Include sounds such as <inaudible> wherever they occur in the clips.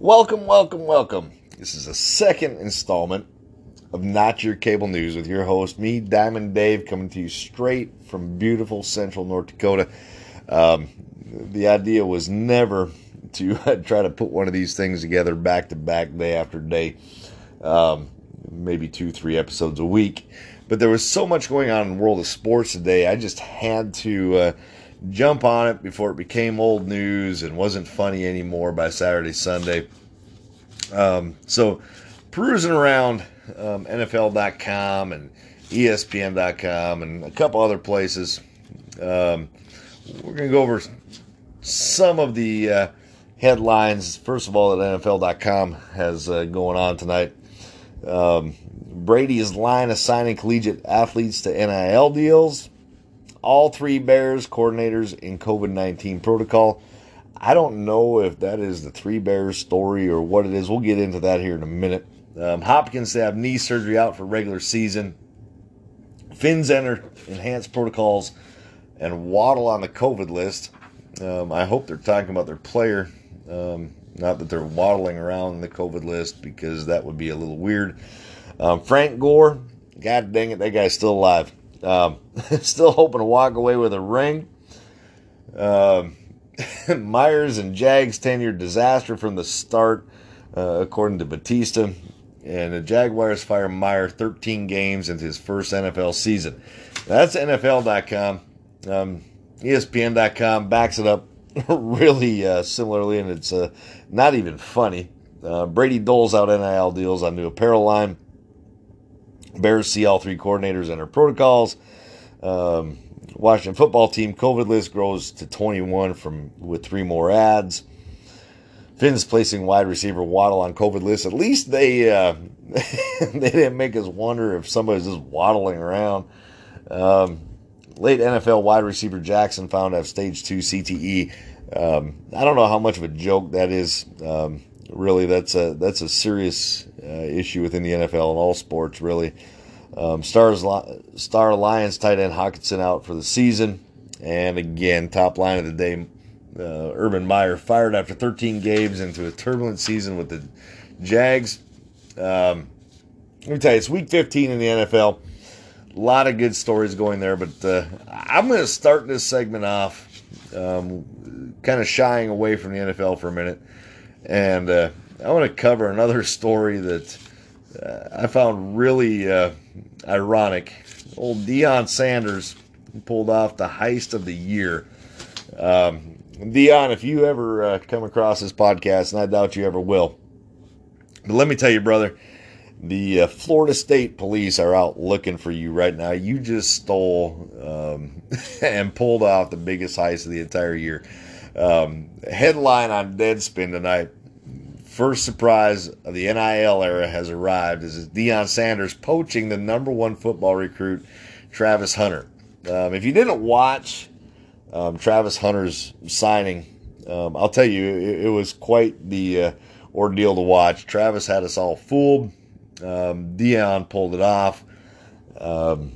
Welcome, welcome, welcome. This is a second installment of Not Your Cable News with your host, me, Diamond Dave, coming to you straight from beautiful central North Dakota. Um, the idea was never to <laughs> try to put one of these things together back to back, day after day, um, maybe two, three episodes a week. But there was so much going on in the world of sports today, I just had to. Uh, jump on it before it became old news and wasn't funny anymore by Saturday, Sunday. Um, so, perusing around um, NFL.com and ESPN.com and a couple other places, um, we're going to go over some of the uh, headlines. First of all, that NFL.com has uh, going on tonight. Um, Brady's line assigning collegiate athletes to NIL deals all three Bears coordinators in COVID 19 protocol. I don't know if that is the three Bears story or what it is. We'll get into that here in a minute. Um, Hopkins to have knee surgery out for regular season. Fins enter enhanced protocols and Waddle on the COVID list. Um, I hope they're talking about their player, um, not that they're waddling around the COVID list because that would be a little weird. Um, Frank Gore, God dang it, that guy's still alive. Um, <laughs> still hoping to walk away with a ring. Um, <laughs> Meyer's and Jags tenure disaster from the start, uh, according to Batista. And the Jaguars fire Meyer 13 games into his first NFL season. That's NFL.com. Um, ESPN.com backs it up <laughs> really uh, similarly, and it's uh, not even funny. Uh, Brady doles out NIL deals on new apparel line. Bears see all three coordinators enter protocols. Um, Washington football team COVID list grows to 21 from with three more ads. Fins placing wide receiver Waddle on COVID list. At least they uh, <laughs> they didn't make us wonder if somebody's just waddling around. Um, late NFL wide receiver Jackson found to have stage two CTE. Um, I don't know how much of a joke that is. Um, really, that's a that's a serious issue within the NFL and all sports. Really, um, Stars Star Lions tight end Hockenson out for the season, and again, top line of the day. Uh, Urban Meyer fired after 13 games into a turbulent season with the Jags. Um, let me tell you, it's week 15 in the NFL. A lot of good stories going there, but uh, I'm going to start this segment off um, kind of shying away from the NFL for a minute. And uh, I want to cover another story that uh, I found really uh, ironic. Old Deion Sanders pulled off the heist of the year. Um, Deion, if you ever uh, come across this podcast, and I doubt you ever will, but let me tell you, brother, the uh, Florida State Police are out looking for you right now. You just stole um, <laughs> and pulled off the biggest heist of the entire year. Um, headline on Deadspin tonight first surprise of the NIL era has arrived as Deion Sanders poaching the number one football recruit, Travis Hunter. Um, if you didn't watch um, Travis Hunter's signing, um, I'll tell you, it, it was quite the uh, ordeal to watch. Travis had us all fooled. Um, Deion pulled it off. Um,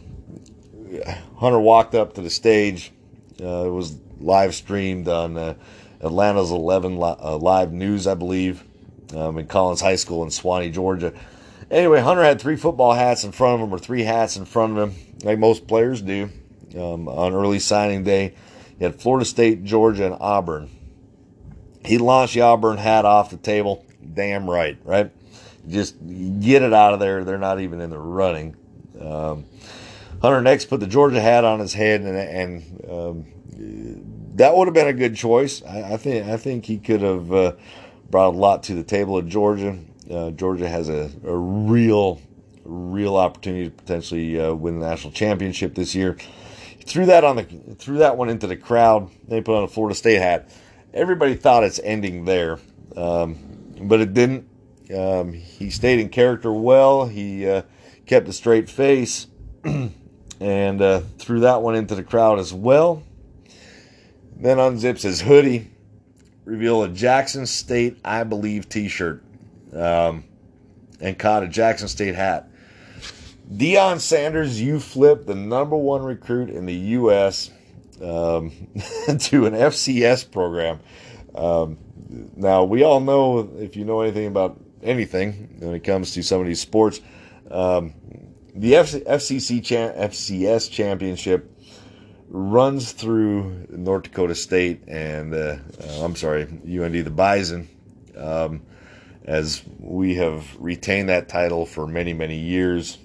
Hunter walked up to the stage. Uh, it was live streamed on uh, Atlanta's 11 li- uh, Live News, I believe um, in Collins High School in Suwanee, Georgia. Anyway, Hunter had three football hats in front of him, or three hats in front of him, like most players do um, on early signing day. He had Florida State, Georgia, and Auburn. He launched the Auburn hat off the table. Damn right, right? Just get it out of there. They're not even in the running. Um, Hunter next put the Georgia hat on his head, and, and um, that would have been a good choice. I, I think I think he could have uh, brought a lot to the table at Georgia. Uh, Georgia has a, a, real, real opportunity to potentially uh, win the national championship this year. Threw that on the threw that one into the crowd. They put on a Florida State hat. Everybody thought it's ending there, um, but it didn't. Um, he stayed in character well. He uh, kept a straight face <clears throat> and uh, threw that one into the crowd as well. Then unzips his hoodie reveal a Jackson State I Believe t shirt um, and caught a Jackson State hat. Deion Sanders, you flipped the number one recruit in the U.S. Um, <laughs> to an FCS program. Um, now we all know if you know anything about anything when it comes to some of these sports, um, the FCC cha- FCS championship runs through North Dakota State and uh, uh, I'm sorry, UND the Bison, um, as we have retained that title for many many years.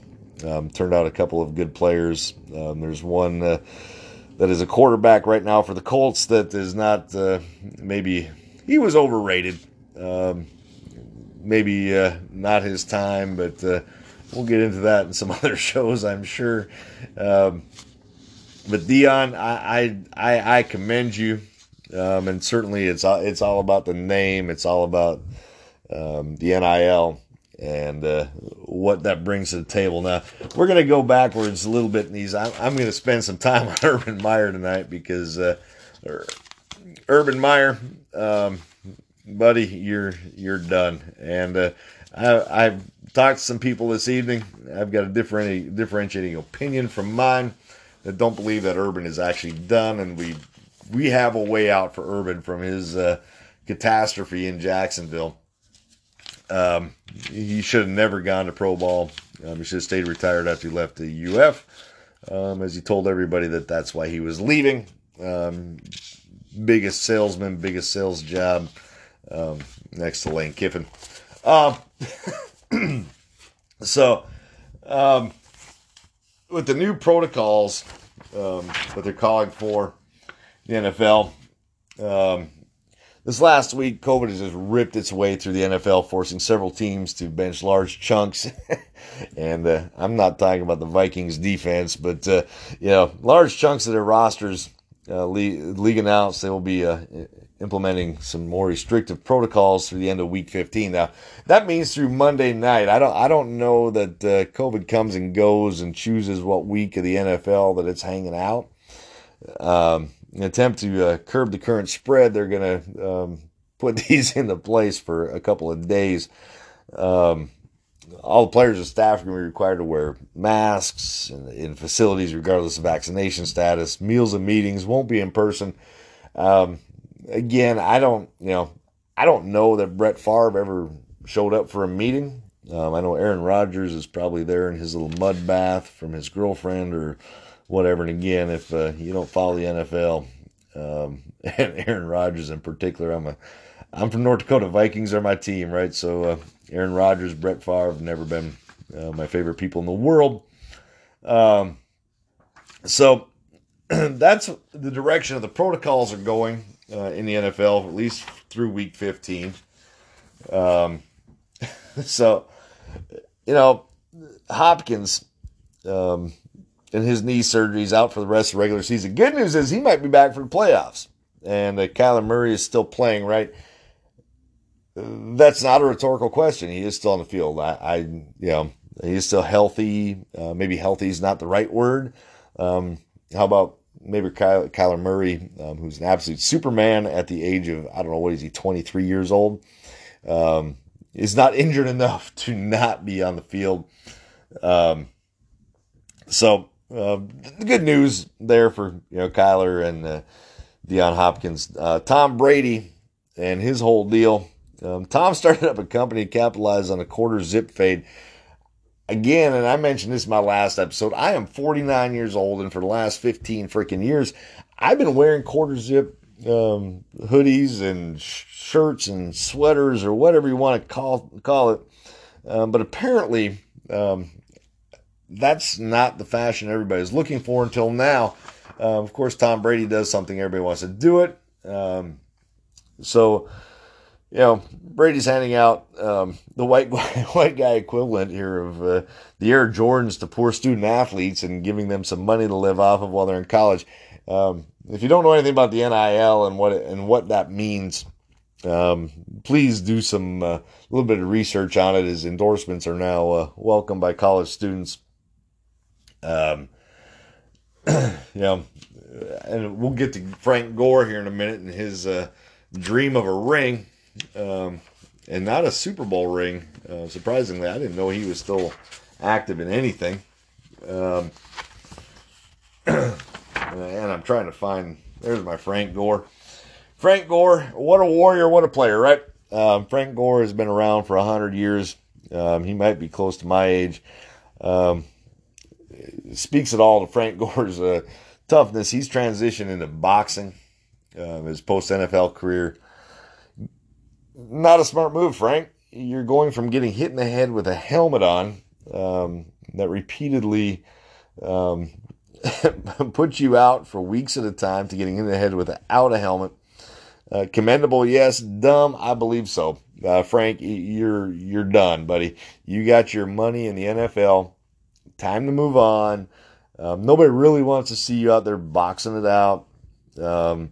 Um, turned out a couple of good players. Um, there's one uh, that is a quarterback right now for the Colts that is not uh, maybe he was overrated. Um, maybe uh, not his time, but uh, we'll get into that in some <laughs> other shows, I'm sure. Um, but Deion, I, I I commend you, um, and certainly it's it's all about the name. It's all about um, the NIL and uh, what that brings to the table. Now we're going to go backwards a little bit in these. I'm, I'm going to spend some time <laughs> on Urban Meyer tonight because uh, Urban Meyer, um, buddy, you're you're done. And uh, I, I've talked to some people this evening. I've got a different differentiating opinion from mine that don't believe that Urban is actually done, and we we have a way out for Urban from his uh, catastrophe in Jacksonville. Um, he should have never gone to pro ball. Um, he should have stayed retired after he left the UF, um, as he told everybody that that's why he was leaving. Um, biggest salesman, biggest sales job um, next to Lane Kiffin. Um, <clears throat> so, um, with the new protocols that they're calling for the NFL, this last week, COVID has just ripped its way through the NFL, forcing several teams to bench large chunks. <laughs> and uh, I'm not talking about the Vikings defense, but uh, you know, large chunks of their rosters. Uh, league, league announced they will be uh, implementing some more restrictive protocols through the end of Week 15. Now, that means through Monday night. I don't, I don't know that uh, COVID comes and goes and chooses what week of the NFL that it's hanging out. Um, an attempt to uh, curb the current spread, they're going to um, put <laughs> these into place for a couple of days. Um, all the players and staff are going to be required to wear masks in, in, facilities, regardless of vaccination status. Meals and meetings won't be in person. Um, again, I don't, you know, I don't know that Brett Favre ever showed up for a meeting. Um, I know Aaron Rodgers is probably there in his little mud bath from his girlfriend or whatever. And again, if uh, you don't follow the NFL, um, <laughs> and Aaron Rodgers in particular, I'm a I'm from North Dakota. Vikings are my team, right? So uh, Aaron Rodgers, Brett Favre have never been uh, my favorite people in the world. Um, so <clears throat> that's the direction of the protocols are going uh, in the NFL, at least through Week 15. Um, <laughs> so you know, Hopkins. Um, and his knee surgery. He's out for the rest of the regular season. Good news is he might be back for the playoffs. And uh, Kyler Murray is still playing, right? That's not a rhetorical question. He is still on the field. I, I you know, he's still healthy. Uh, maybe healthy is not the right word. Um, how about maybe Kyler, Kyler Murray, um, who's an absolute Superman at the age of, I don't know, what is he, 23 years old? Um, is not injured enough <laughs> to not be on the field. Um, so uh, good news there for you know Kyler and uh, Deion Hopkins. Uh, Tom Brady and his whole deal. Um, Tom <laughs> started up a company to capitalize on a quarter zip fade. Again, and I mentioned this in my last episode. I am 49 years old, and for the last 15 freaking years, I've been wearing quarter zip um, hoodies and sh- shirts and sweaters or whatever you want to call call it. Um, but apparently, um, that's not the fashion everybody's looking for until now. Uh, of course, Tom Brady does something, everybody wants to do it. Um, so, you know, Brady's handing out um, the white <laughs> white guy equivalent here of uh, the Air Jordans to poor student athletes and giving them some money to live off of while they're in college. Um, if you don't know anything about the NIL and what it, and what that means, um, please do some a uh, little bit of research on it. As endorsements are now uh, welcome by college students. Um, <clears throat> and we'll get to Frank Gore here in a minute and his uh, dream of a ring, um, and not a Super Bowl ring. Uh, surprisingly, I didn't know he was still active in anything. Um, <clears throat> and I'm trying to find. There's my Frank Gore. Frank Gore, what a warrior, what a player, right? Um, Frank Gore has been around for 100 years. Um, he might be close to my age. Um, speaks it all to Frank <laughs> Gore's uh, toughness. He's transitioned into boxing, uh, his post NFL career. Not a smart move, Frank. You're going from getting hit in the head with a helmet on um, that repeatedly um, <laughs> puts you out for weeks at a time to getting in the head without a helmet. Uh, commendable, yes. Dumb, I believe so. Uh, Frank, you're you're done, buddy. You got your money in the NFL. Time to move on. Um, nobody really wants to see you out there boxing it out. Um,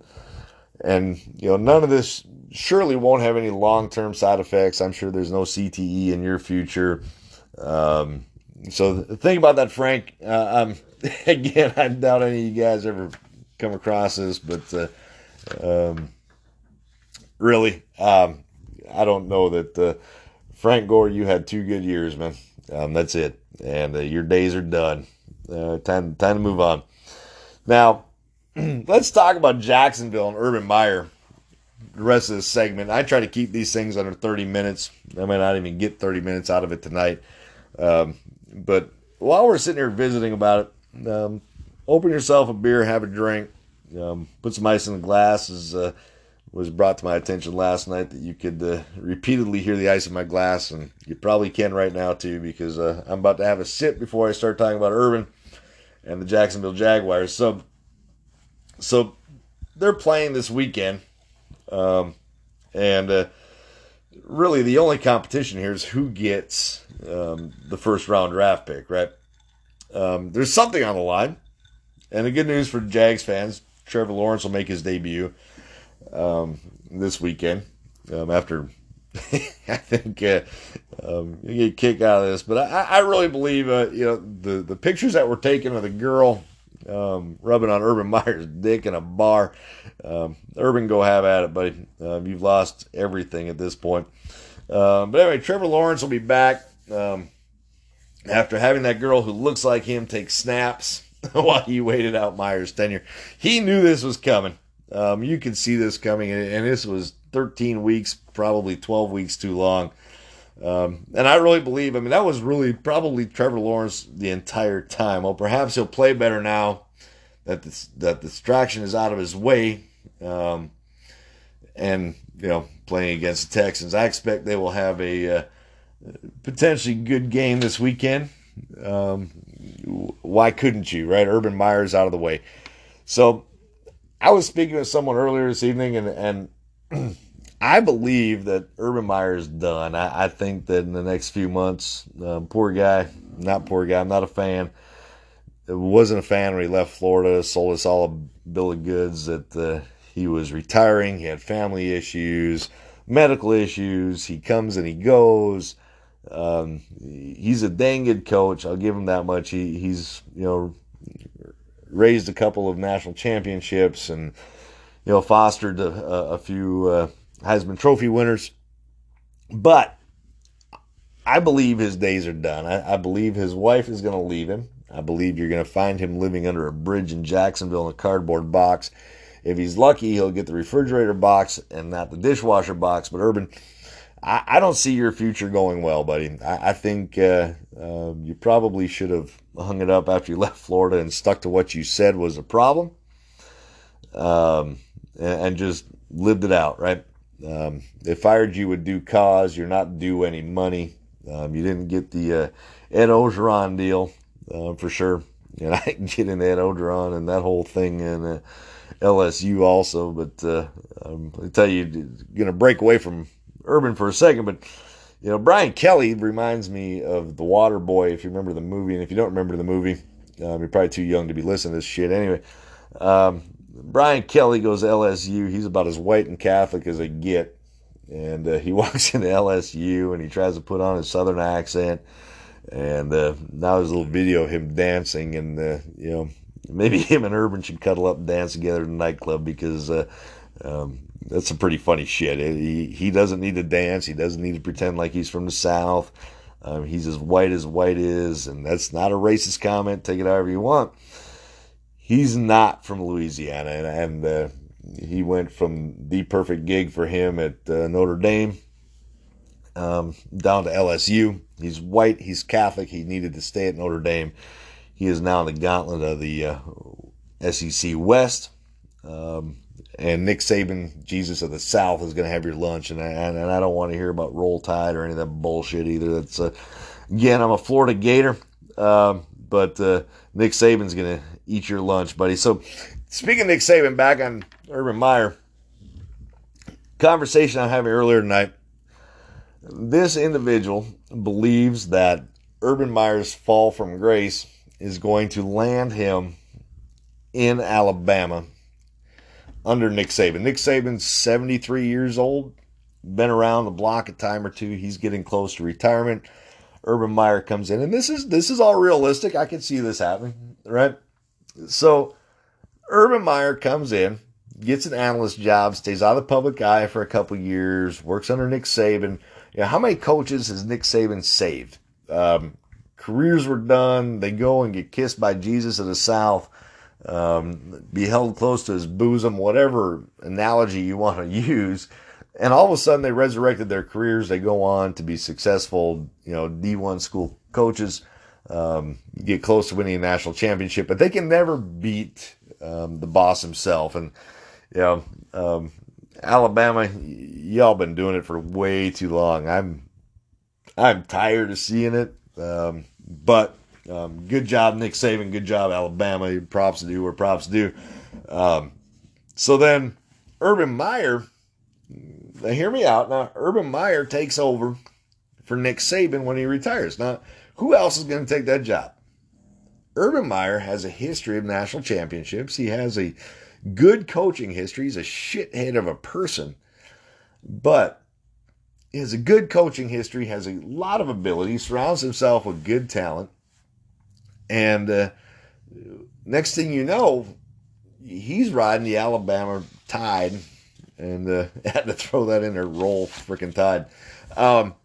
and you know, none of this surely won't have any long-term side effects. I'm sure there's no CTE in your future. Um, so think about that, Frank. Uh, um, <laughs> again, I doubt any of you guys ever come across this, but uh, um, really, um, I don't know that uh, Frank Gore. You had two good years, man. Um, that's it, and uh, your days are done. Uh, time, time to move on. Now, <clears throat> let's talk about Jacksonville and Urban Meyer. The rest of this segment, I try to keep these things under 30 minutes. I might not even get 30 minutes out of it tonight. Um, but while we're sitting here visiting about it, um, open yourself a beer, have a drink, um, put some ice in the glass. As uh, was brought to my attention last night that you could uh, repeatedly hear the ice in my glass, and you probably can right now too because uh, I'm about to have a sip before I start talking about Urban and the Jacksonville Jaguars. So, so they're playing this weekend, um, and uh, really the only competition here is who gets um, the first round draft pick, right? Um, there's something on the line, and the good news for Jags fans, Trevor Lawrence will make his debut um, this weekend um, after. <laughs> I think uh, um, you get a kick out of this, but I, I really believe uh, you know the the pictures that were taken of the girl um, rubbing on Urban <laughs> Meyer's dick in a bar. Um, Urban, go have at it, buddy. Um, you've lost everything at this point. Um, but anyway, Trevor Lawrence will be back um, after having that girl who looks like him take snaps <laughs> while he waited out Meyer's tenure. He knew this was coming. Um, you could see this coming, and, and, this was 13 weeks, probably 12 weeks too long. Um, and I really believe, I mean, that was really probably Trevor Lawrence the entire time. Well, perhaps he'll play better now that this, that the distraction is out of his way. Um, and, you know, playing against the Texans, I expect they will have a uh, potentially good game this weekend. Um, why couldn't you, right? Urban Meyer's out of the way. So I was speaking with someone earlier this evening, and, and <clears throat> I believe that Urban Meyer is done. I, I, think that in the next few months, uh, poor guy, not poor guy, I'm not a fan. It wasn't a fan when he left Florida, sold us all a bill of goods that uh, he was retiring. He had family issues, medical issues. He comes and he goes. Um, he's a dang good coach. I'll give him that much. He, he's, you know, raised a couple of national championships and, you know, fostered a, a few uh, Heisman Trophy winners. But I believe his days are done. I, I believe his wife is going to leave him. I believe you're going to find him living under a bridge in Jacksonville in a cardboard box. If he's lucky, he'll get the refrigerator box and not the dishwasher box. But Urban, I, I don't see your future going well, buddy. I, I think uh, uh, you probably should have hung it up after you <laughs> left Florida and stuck to what you said was a problem, um, and, and, just lived it out. Right? Um, they fired you with due cause. You're not due any money. Um, you didn't get the uh, Ed Orgeron deal uh, for sure. <laughs> And I can get into Ed Orgeron and that whole thing in uh, LSU also. But uh, um, I tell you, going to break away from Urban for a second, but you know, Brian Kelly reminds me of The Water Boy, if you remember the movie. And if you don't remember the movie, um, you're probably too young to be listening to this shit. Anyway, um, Brian Kelly goes to LSU. He's about as white and Catholic as I get. And uh, he <laughs> walks into LSU and he tries to put on his southern accent. And uh, now there's a little video of him dancing. And, uh, you know, maybe <laughs> him and Urban should cuddle up and dance together in a nightclub because uh, um, that's some pretty funny shit. He he doesn't need to dance. He doesn't need to pretend like he's from the South. Um, he's as white as white is, and that's not a racist comment. Take it however you want. He's not from Louisiana, and, and uh, he went from the perfect gig for him at uh, Notre Dame um, down to LSU. He's white, he's Catholic, he needed to stay at Notre Dame. He is now in the gauntlet of the uh, SEC West. Um, and Nick Saban, Jesus of the South, is going to have your lunch. And I, and I don't want to hear about Roll Tide or any of that bullshit either. That's uh, again, I'm a Florida Gator, um, but uh, Nick Saban's going to eat your lunch, buddy. So, speaking of Nick Saban, back on Urban Meyer, conversation I'm having earlier tonight. This individual believes that Urban Meyer's fall from grace is going to land him in Alabama under Nick Saban. Nick Saban's 73 years old, been around the block a time or two. He's getting close to retirement. Urban Meyer comes in, and this is this is all realistic. I can see this happening, right? So Urban Meyer comes in, gets an analyst job, stays out of the public eye for a couple years, works under Nick Saban. You know, how many coaches has Nick Saban saved? Um, careers were done. They go and get kissed by Jesus of the South um, be held close to his bosom, whatever analogy you want to <laughs> use. And all of a sudden, they resurrected their careers. They go on to be successful, you know, D1 school coaches, um, get close to winning a national championship, but they can never beat um, the boss himself. And, you know, um, Alabama, y'all been doing it for way too long. I'm, I'm tired of seeing it. Um, but um, good job, Nick Saban. Good job, Alabama. Props to do where props do. Um, so then, Urban Meyer. Now, hear me out. Now, Urban Meyer takes over for Nick Saban when he retires. Now, who else is going to take that job? Urban Meyer has a history of national championships. He has a good coaching history. He's a shithead of a person, but he has a good coaching history, has a lot of ability, surrounds himself with good talent. And uh, next thing you know, he's riding the Alabama Tide, and uh, <laughs> had to throw that in there. Roll freaking Tide. Um,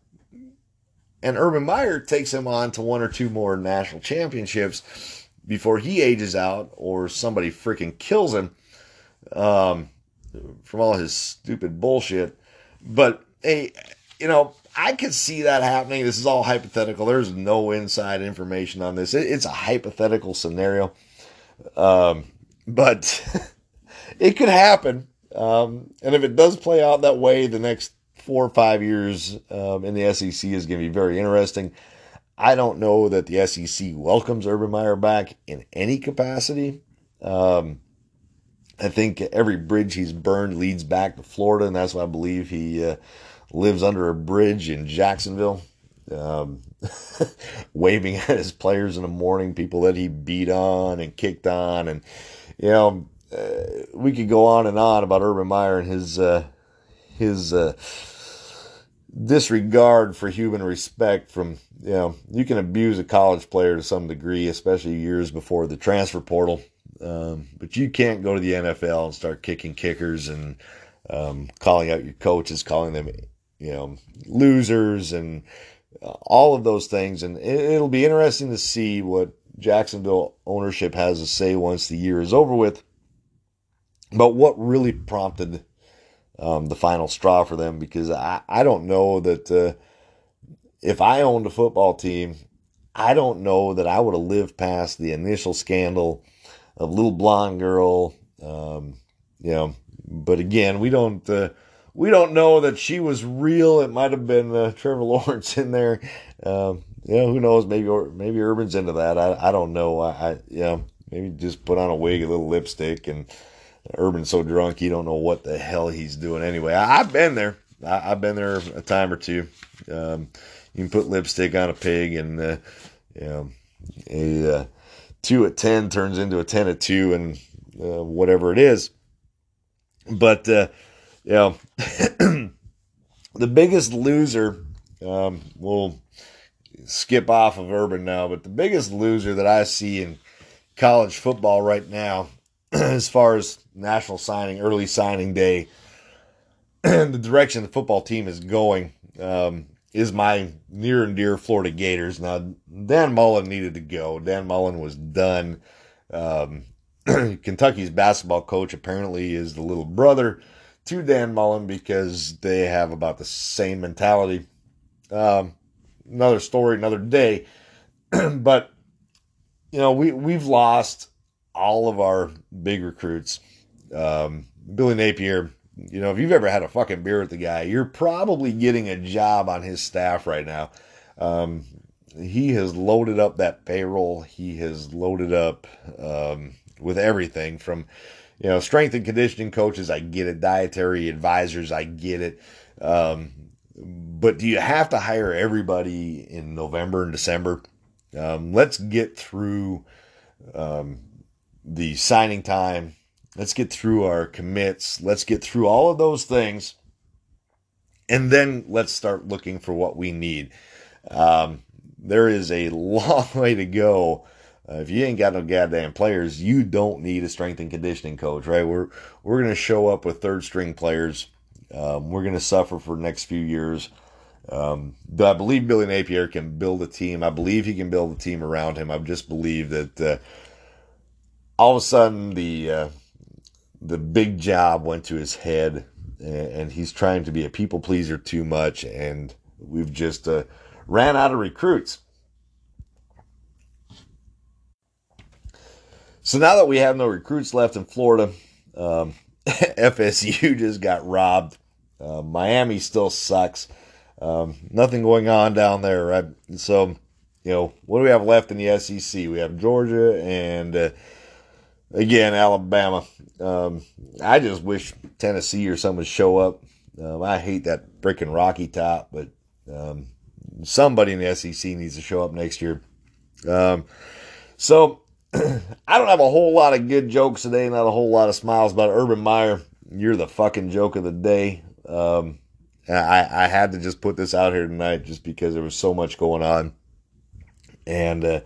and Urban Meyer takes him on to one or two more national championships before he ages out or somebody freaking kills him um, from all his stupid bullshit. But hey, you know, I could see that happening. This is all hypothetical. There's no inside information on this. It, it's a hypothetical scenario, um, but <laughs> it could happen. Um, and if it does play out that way, the next four or five years um, in the SEC is going to be very interesting. I don't know that the SEC welcomes Urban Meyer back in any capacity. Um, I think every bridge he's burned leads back to Florida, and that's why I believe he. Uh, lives under a bridge in Jacksonville, um, <laughs> waving at his players in the morning, people that he beat on and kicked on. And, you know, uh, we could go on and on about Urban Meyer and his, uh, his, uh, disregard for human respect from, you know, you can abuse a college player to some degree, especially years before the transfer portal. Um, but you can't go to the NFL and start kicking kickers and um, calling out your coaches, calling them you know, losers and all of those things. And it'll be interesting to see what Jacksonville ownership has to say once the year is over with. But what really prompted um, the final straw for them? Because I, I don't know that uh, if I owned a football team, I don't know that I would have lived past the initial scandal of little blonde girl. Um, you know, but again, we don't. Uh, we don't know that she was real. It might have been uh, Trevor <laughs> Lawrence in there. Um, you know, who knows? Maybe maybe Urban's into that. I, I don't know. I, I know maybe just put on a wig, a little lipstick, and Urban's so drunk he don't know what the hell he's doing. Anyway, I, have been there. I, have been there a time or two. Um, you can put lipstick on a pig, and uh, you know, a uh, two at ten turns into a ten at two, and uh, whatever it is. But uh, you know, <clears throat> the biggest loser, um, we'll skip off of Urban now, but the biggest loser that I see in college football right now, <clears throat> as far as national signing, early signing day, <clears throat> the direction the football team is going, um, is my near and dear Florida Gators. Now, Dan Mullen needed to go. Dan Mullen was done. Um, <clears throat> Kentucky's basketball coach apparently is the little brother to Dan Mullen because they have about the same mentality. Um, another story, another day. <clears throat> but you know, we we've lost all of our big recruits. Um, Billy Napier, you know, if you've ever had a fucking beer with the guy, you're probably getting a job on his staff right now. Um, he has loaded up that payroll. He has loaded up um, with everything from, you know, strength and conditioning coaches. I get it. Dietary advisors. I get it. Um, but do you have to hire everybody in November and December? Um, let's get through um, the signing time. Let's get through our commits. Let's get through all of those things. And then let's start looking for what we need. Um, there is a <laughs> long way to go. Uh, if you ain't got no goddamn players, you don't need a strength and conditioning coach, right? We're we're gonna show up with third string players. Um, we're gonna suffer for the next few years. Um, I believe Billy Napier can build a team. I believe he can build a team around him. I just believe that uh, all of a sudden the uh, the big job went to his head, and, he's trying to be a people pleaser too much, and we've just uh, ran out of recruits. So now that we have no recruits left in Florida, um, <laughs> FSU just got robbed. Uh, Miami still sucks. Um, nothing going on down there, right? So, you know, what do we have left in the SEC? We have Georgia and uh, again Alabama. Um, I just wish Tennessee or someone would show up. Um, I hate that freaking Rocky Top, but um, somebody in the SEC needs to show up next year. Um, so <clears throat> I don't have a whole lot of good jokes today, not a whole lot of smiles about Urban Meyer. You're the fucking joke of the day. Um, I, I had to just put this out here tonight just because there was so much going on. And, uh,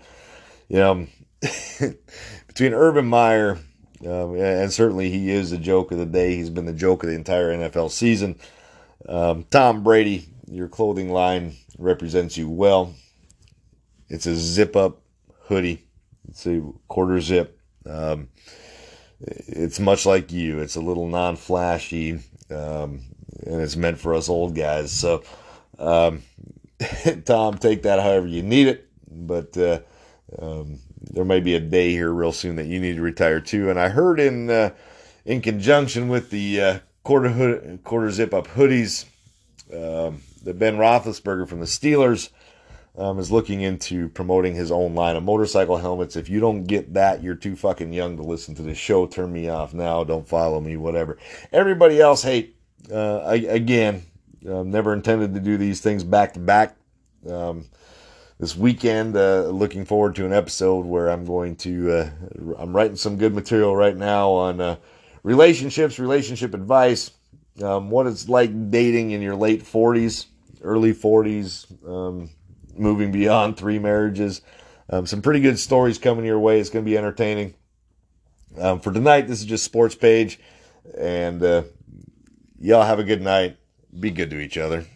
you know, <laughs> between Urban Meyer, um, and certainly he is the joke of the day, he's been the joke of the entire NFL season. Um, Tom Brady, your clothing line represents you well. It's a zip up hoodie, it's a quarter zip. Um, it's much like you, it's a little non flashy. Um, and it's meant for us old guys. So, um, <laughs> Tom, take that however you need it. But uh, um, there may be a day here real soon that you need to retire too. And I heard in uh, in conjunction with the uh, quarter hood, quarter zip up hoodies, um, that Ben Roethlisberger from the Steelers. Um, is looking into promoting his own line of motorcycle helmets. If you don't get that, you're too fucking young to listen to this show. Turn me off now. Don't follow me. Whatever. Everybody else, hey, uh, I, again, uh, never intended to do these things back to back. Um, this weekend, uh, looking forward to an episode where I'm going to, uh, I'm writing some good material right now on uh, relationships, relationship advice, um, what it's like dating in your late 40s, early 40s, um, moving beyond <laughs> three marriages. Um, some pretty good stories coming your way. It's going to be entertaining. Um, for tonight, this is just sports page, and uh, Y'all have a good night. Be good to each other.